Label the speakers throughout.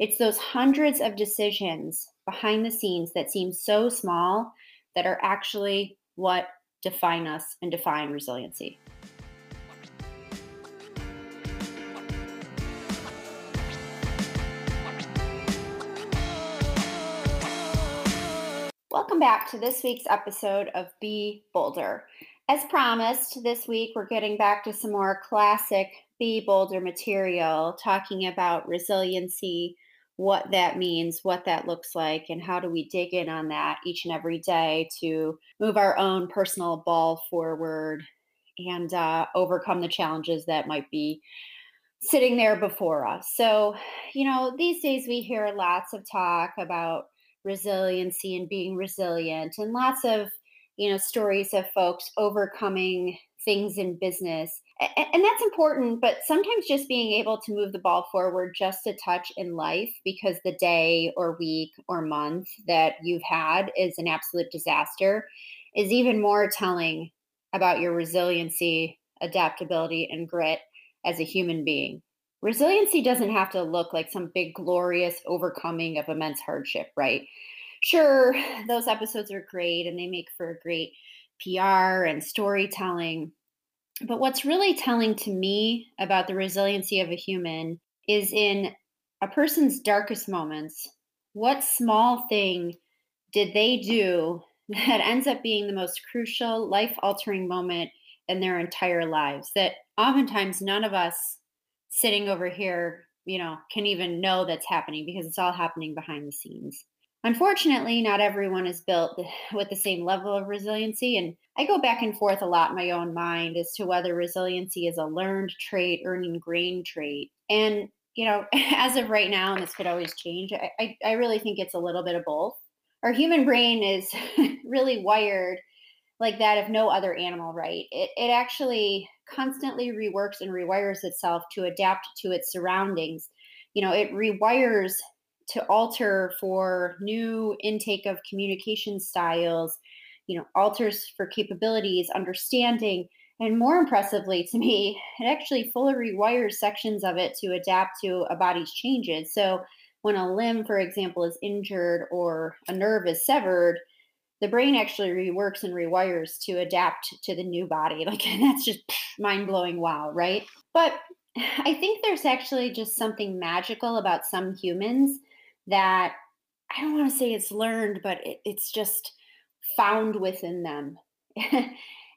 Speaker 1: It's those hundreds of decisions behind the scenes that seem so small that are actually what define us and define resiliency. Welcome back to this week's episode of Be Bolder. As promised, this week we're getting back to some more classic Be Bolder material, talking about resiliency, what that means, what that looks like, and how do we dig in on that each and every day to move our own personal ball forward and uh, overcome the challenges that might be sitting there before us. So, you know, these days we hear lots of talk about resiliency and being resilient and lots of, you know, stories of folks overcoming things in business and that's important but sometimes just being able to move the ball forward just a touch in life because the day or week or month that you've had is an absolute disaster is even more telling about your resiliency adaptability and grit as a human being. Resiliency doesn't have to look like some big glorious overcoming of immense hardship right sure those episodes are great and they make for a great pr and storytelling but what's really telling to me about the resiliency of a human is in a person's darkest moments, what small thing did they do that ends up being the most crucial, life altering moment in their entire lives that oftentimes none of us sitting over here, you know, can even know that's happening because it's all happening behind the scenes. Unfortunately, not everyone is built with the same level of resiliency. And I go back and forth a lot in my own mind as to whether resiliency is a learned trait or an ingrained trait. And, you know, as of right now, and this could always change, I, I, I really think it's a little bit of both. Our human brain is really wired like that of no other animal, right? It, it actually constantly reworks and rewires itself to adapt to its surroundings. You know, it rewires to alter for new intake of communication styles, you know, alters for capabilities, understanding, and more impressively to me, it actually fully rewires sections of it to adapt to a body's changes. So when a limb, for example, is injured or a nerve is severed, the brain actually reworks and rewires to adapt to the new body. Like that's just mind blowing wow, right? But I think there's actually just something magical about some humans that I don't want to say it's learned, but it, it's just found within them.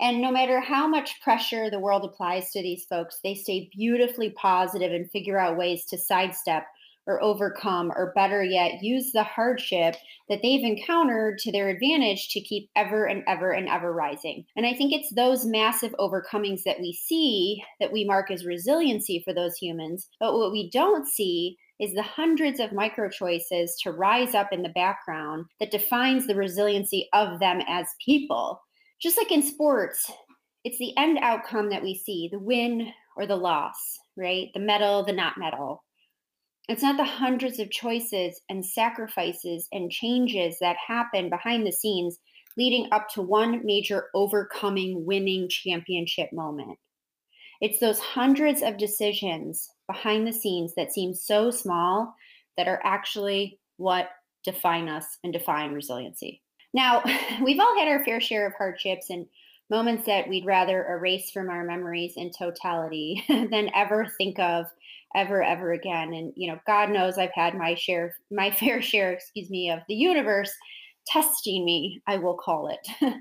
Speaker 1: and no matter how much pressure the world applies to these folks, they stay beautifully positive and figure out ways to sidestep or overcome, or better yet, use the hardship that they've encountered to their advantage to keep ever and ever and ever rising. And I think it's those massive overcomings that we see that we mark as resiliency for those humans. But what we don't see is the hundreds of micro choices to rise up in the background that defines the resiliency of them as people. Just like in sports, it's the end outcome that we see the win or the loss, right? The medal, the not medal. It's not the hundreds of choices and sacrifices and changes that happen behind the scenes leading up to one major overcoming winning championship moment. It's those hundreds of decisions behind the scenes that seem so small that are actually what define us and define resiliency. Now, we've all had our fair share of hardships and moments that we'd rather erase from our memories in totality than ever think of ever ever again and you know god knows i've had my share my fair share excuse me of the universe testing me i will call it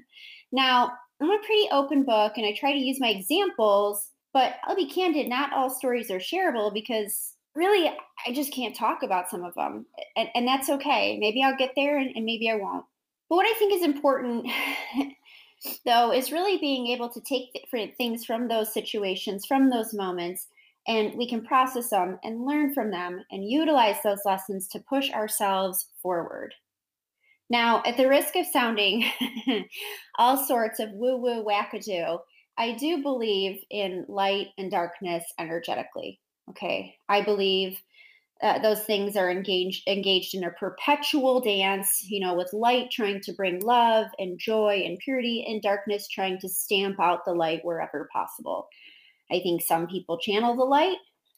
Speaker 1: now i'm a pretty open book and i try to use my examples but I'll be candid, not all stories are shareable because really I just can't talk about some of them. And, and that's okay. Maybe I'll get there and, and maybe I won't. But what I think is important, though, is really being able to take different things from those situations, from those moments, and we can process them and learn from them and utilize those lessons to push ourselves forward. Now, at the risk of sounding all sorts of woo woo wackadoo, I do believe in light and darkness energetically. Okay. I believe uh, those things are engaged engaged in a perpetual dance, you know, with light trying to bring love and joy and purity, and darkness trying to stamp out the light wherever possible. I think some people channel the light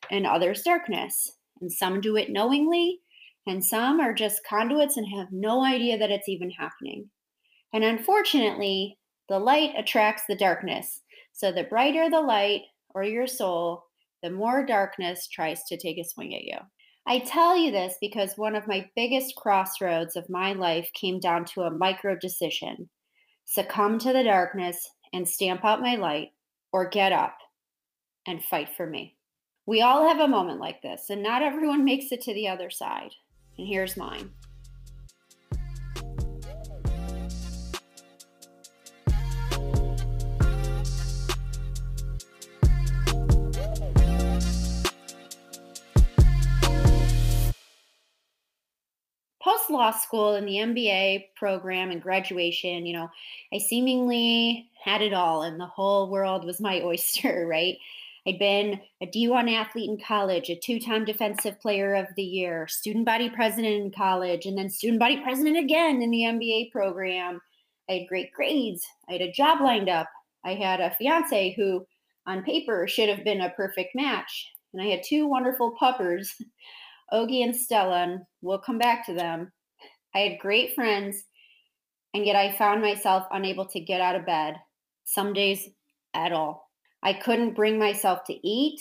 Speaker 1: and others darkness, and some do it knowingly and some are just conduits and have no idea that it's even happening. And unfortunately, the light attracts the darkness. So the brighter the light or your soul, the more darkness tries to take a swing at you. I tell you this because one of my biggest crossroads of my life came down to a micro decision succumb to the darkness and stamp out my light, or get up and fight for me. We all have a moment like this, and not everyone makes it to the other side. And here's mine. Law school and the MBA program and graduation, you know, I seemingly had it all and the whole world was my oyster, right? I'd been a D1 athlete in college, a two time defensive player of the year, student body president in college, and then student body president again in the MBA program. I had great grades. I had a job lined up. I had a fiance who, on paper, should have been a perfect match. And I had two wonderful puppers, Ogie and Stella, and we'll come back to them. I had great friends, and yet I found myself unable to get out of bed, some days at all. I couldn't bring myself to eat,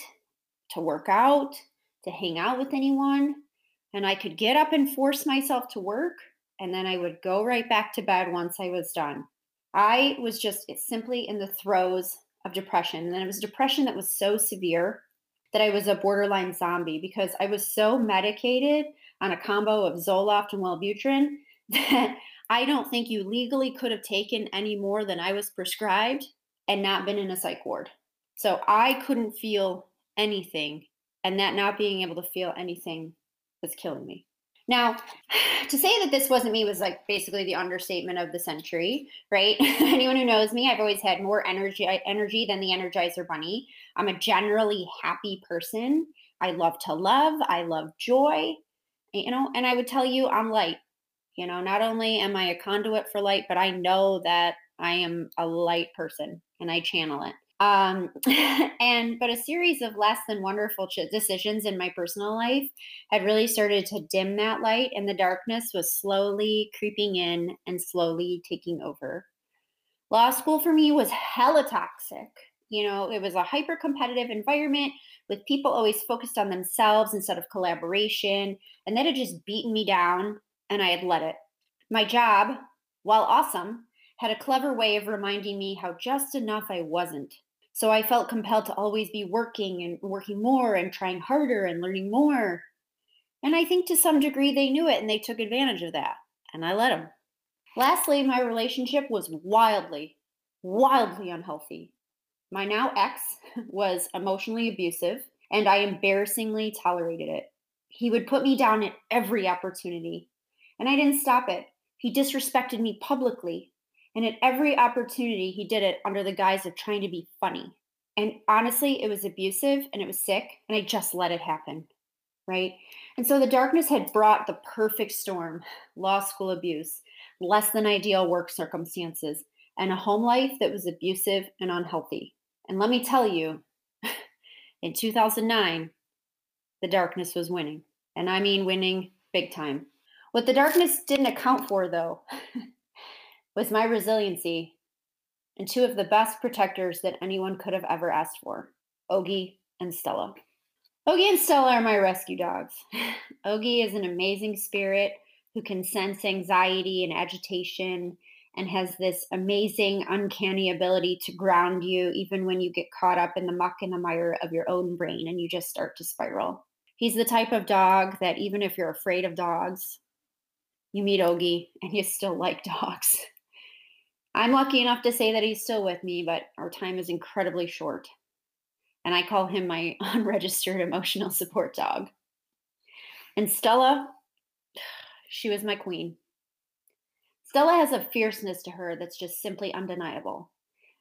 Speaker 1: to work out, to hang out with anyone. And I could get up and force myself to work, and then I would go right back to bed once I was done. I was just eh, simply in the throes of depression. And it was depression that was so severe that I was a borderline zombie because I was so medicated on a combo of Zoloft and Wellbutrin that I don't think you legally could have taken any more than I was prescribed and not been in a psych ward. So I couldn't feel anything. And that not being able to feel anything was killing me. Now, to say that this wasn't me was like basically the understatement of the century, right? Anyone who knows me, I've always had more energy energy than the Energizer Bunny. I'm a generally happy person. I love to love. I love joy. You know, and I would tell you I'm light. You know, not only am I a conduit for light, but I know that I am a light person and I channel it. Um, and but a series of less than wonderful ch- decisions in my personal life had really started to dim that light, and the darkness was slowly creeping in and slowly taking over. Law school for me was hella toxic. You know, it was a hyper competitive environment with people always focused on themselves instead of collaboration, and that had just beaten me down, and I had let it. My job, while awesome, had a clever way of reminding me how just enough I wasn't. So I felt compelled to always be working and working more and trying harder and learning more. And I think to some degree they knew it and they took advantage of that. And I let them. Lastly, my relationship was wildly, wildly unhealthy. My now ex was emotionally abusive, and I embarrassingly tolerated it. He would put me down at every opportunity, and I didn't stop it. He disrespected me publicly, and at every opportunity, he did it under the guise of trying to be funny. And honestly, it was abusive and it was sick, and I just let it happen. Right. And so the darkness had brought the perfect storm law school abuse, less than ideal work circumstances, and a home life that was abusive and unhealthy. And let me tell you, in 2009, the darkness was winning. And I mean winning big time. What the darkness didn't account for, though, was my resiliency and two of the best protectors that anyone could have ever asked for Ogie and Stella. Ogie and Stella are my rescue dogs. Ogie is an amazing spirit who can sense anxiety and agitation and has this amazing, uncanny ability to ground you even when you get caught up in the muck and the mire of your own brain and you just start to spiral. He's the type of dog that even if you're afraid of dogs, you meet Ogie and you still like dogs. I'm lucky enough to say that he's still with me, but our time is incredibly short. And I call him my unregistered emotional support dog. And Stella, she was my queen. Stella has a fierceness to her that's just simply undeniable.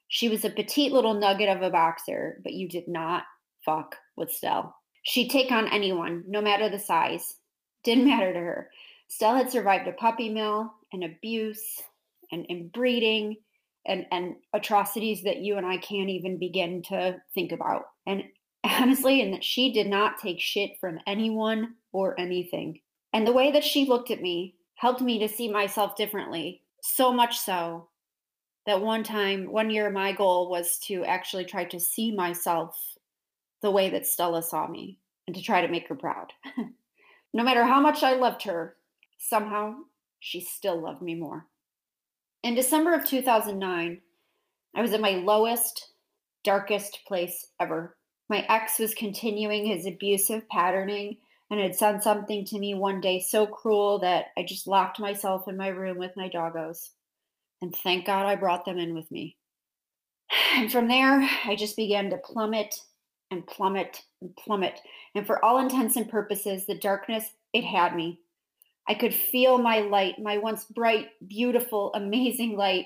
Speaker 1: She was a petite little nugget of a boxer, but you did not fuck with Stella. She'd take on anyone, no matter the size. Didn't matter to her. Stella had survived a puppy mill, and abuse, and, inbreeding and, and atrocities that you and I can't even begin to think about. And honestly, and that she did not take shit from anyone or anything. And the way that she looked at me helped me to see myself differently. So much so that one time, one year, my goal was to actually try to see myself the way that Stella saw me and to try to make her proud. no matter how much I loved her, somehow she still loved me more. In December of 2009, I was at my lowest, darkest place ever. My ex was continuing his abusive patterning and had said something to me one day so cruel that I just locked myself in my room with my doggos. And thank God I brought them in with me. And from there, I just began to plummet and plummet and plummet. And for all intents and purposes, the darkness, it had me. I could feel my light, my once bright, beautiful, amazing light,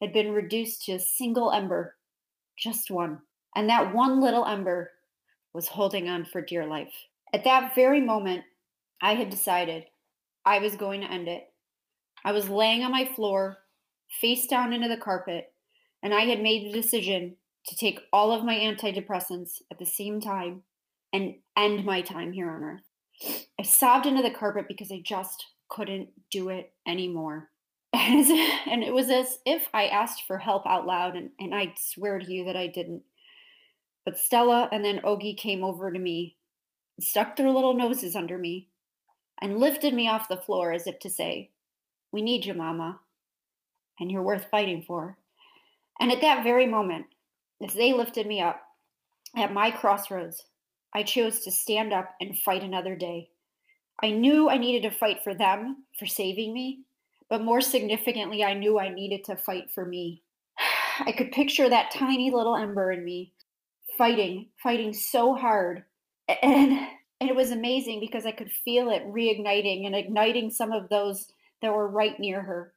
Speaker 1: had been reduced to a single ember, just one. And that one little ember was holding on for dear life. At that very moment, I had decided I was going to end it. I was laying on my floor, face down into the carpet, and I had made the decision to take all of my antidepressants at the same time and end my time here on earth. I sobbed into the carpet because I just couldn't do it anymore. and it was as if I asked for help out loud, and, and I swear to you that I didn't. But Stella and then Ogie came over to me, stuck their little noses under me, and lifted me off the floor as if to say, We need you, Mama, and you're worth fighting for. And at that very moment, as they lifted me up at my crossroads, I chose to stand up and fight another day. I knew I needed to fight for them for saving me, but more significantly, I knew I needed to fight for me. I could picture that tiny little ember in me fighting, fighting so hard. And, and it was amazing because I could feel it reigniting and igniting some of those that were right near her.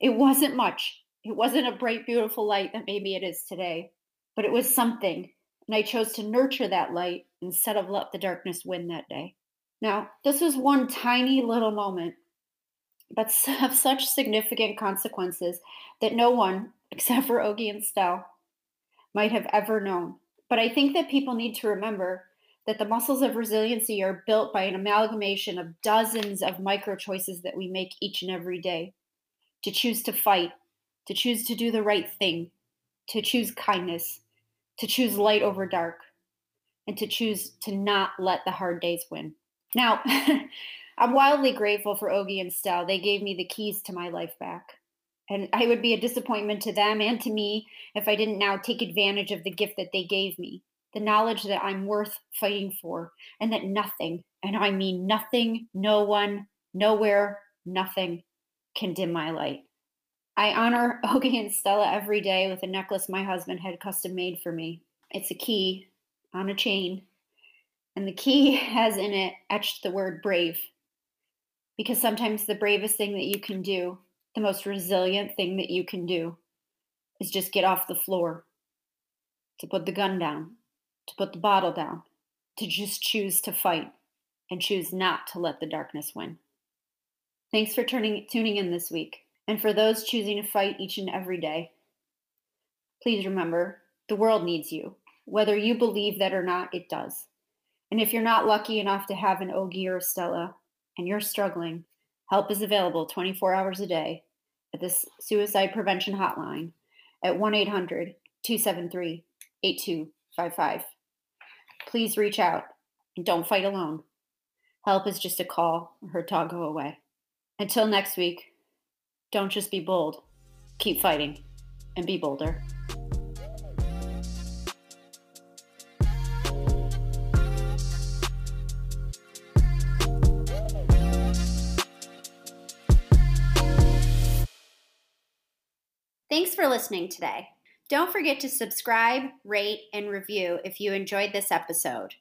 Speaker 1: It wasn't much. It wasn't a bright, beautiful light that maybe it is today, but it was something. And I chose to nurture that light instead of let the darkness win that day. Now, this was one tiny little moment but have such significant consequences that no one, except for Ogie and Stell, might have ever known. But I think that people need to remember that the muscles of resiliency are built by an amalgamation of dozens of micro choices that we make each and every day to choose to fight, to choose to do the right thing, to choose kindness, to choose light over dark, and to choose to not let the hard days win. Now, I'm wildly grateful for Ogie and Stell. They gave me the keys to my life back. And I would be a disappointment to them and to me if I didn't now take advantage of the gift that they gave me the knowledge that I'm worth fighting for, and that nothing, and I mean nothing, no one, nowhere, nothing can dim my light. I honor Ogie and Stella every day with a necklace my husband had custom made for me. It's a key on a chain, and the key has in it etched the word brave because sometimes the bravest thing that you can do, the most resilient thing that you can do, is just get off the floor, to put the gun down, to put the bottle down, to just choose to fight and choose not to let the darkness win. Thanks for turning, tuning in this week. And for those choosing to fight each and every day, please remember the world needs you. Whether you believe that or not, it does. And if you're not lucky enough to have an Ogie or a Stella, and you're struggling, help is available 24 hours a day at this suicide prevention hotline at 1 800 273 8255. Please reach out and don't fight alone. Help is just a call or her go away. Until next week, don't just be bold, keep fighting and be bolder. Thanks for listening today. Don't forget to subscribe, rate, and review if you enjoyed this episode.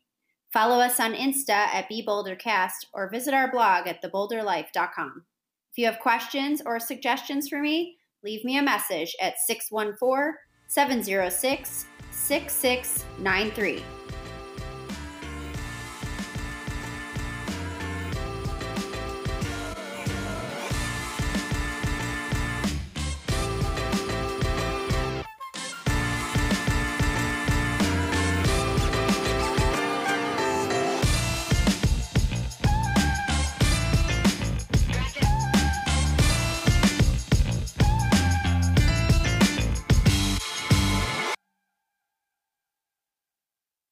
Speaker 1: Follow us on Insta at BeBolderCast or visit our blog at thebolderlife.com. If you have questions or suggestions for me, leave me a message at 614 706 6693.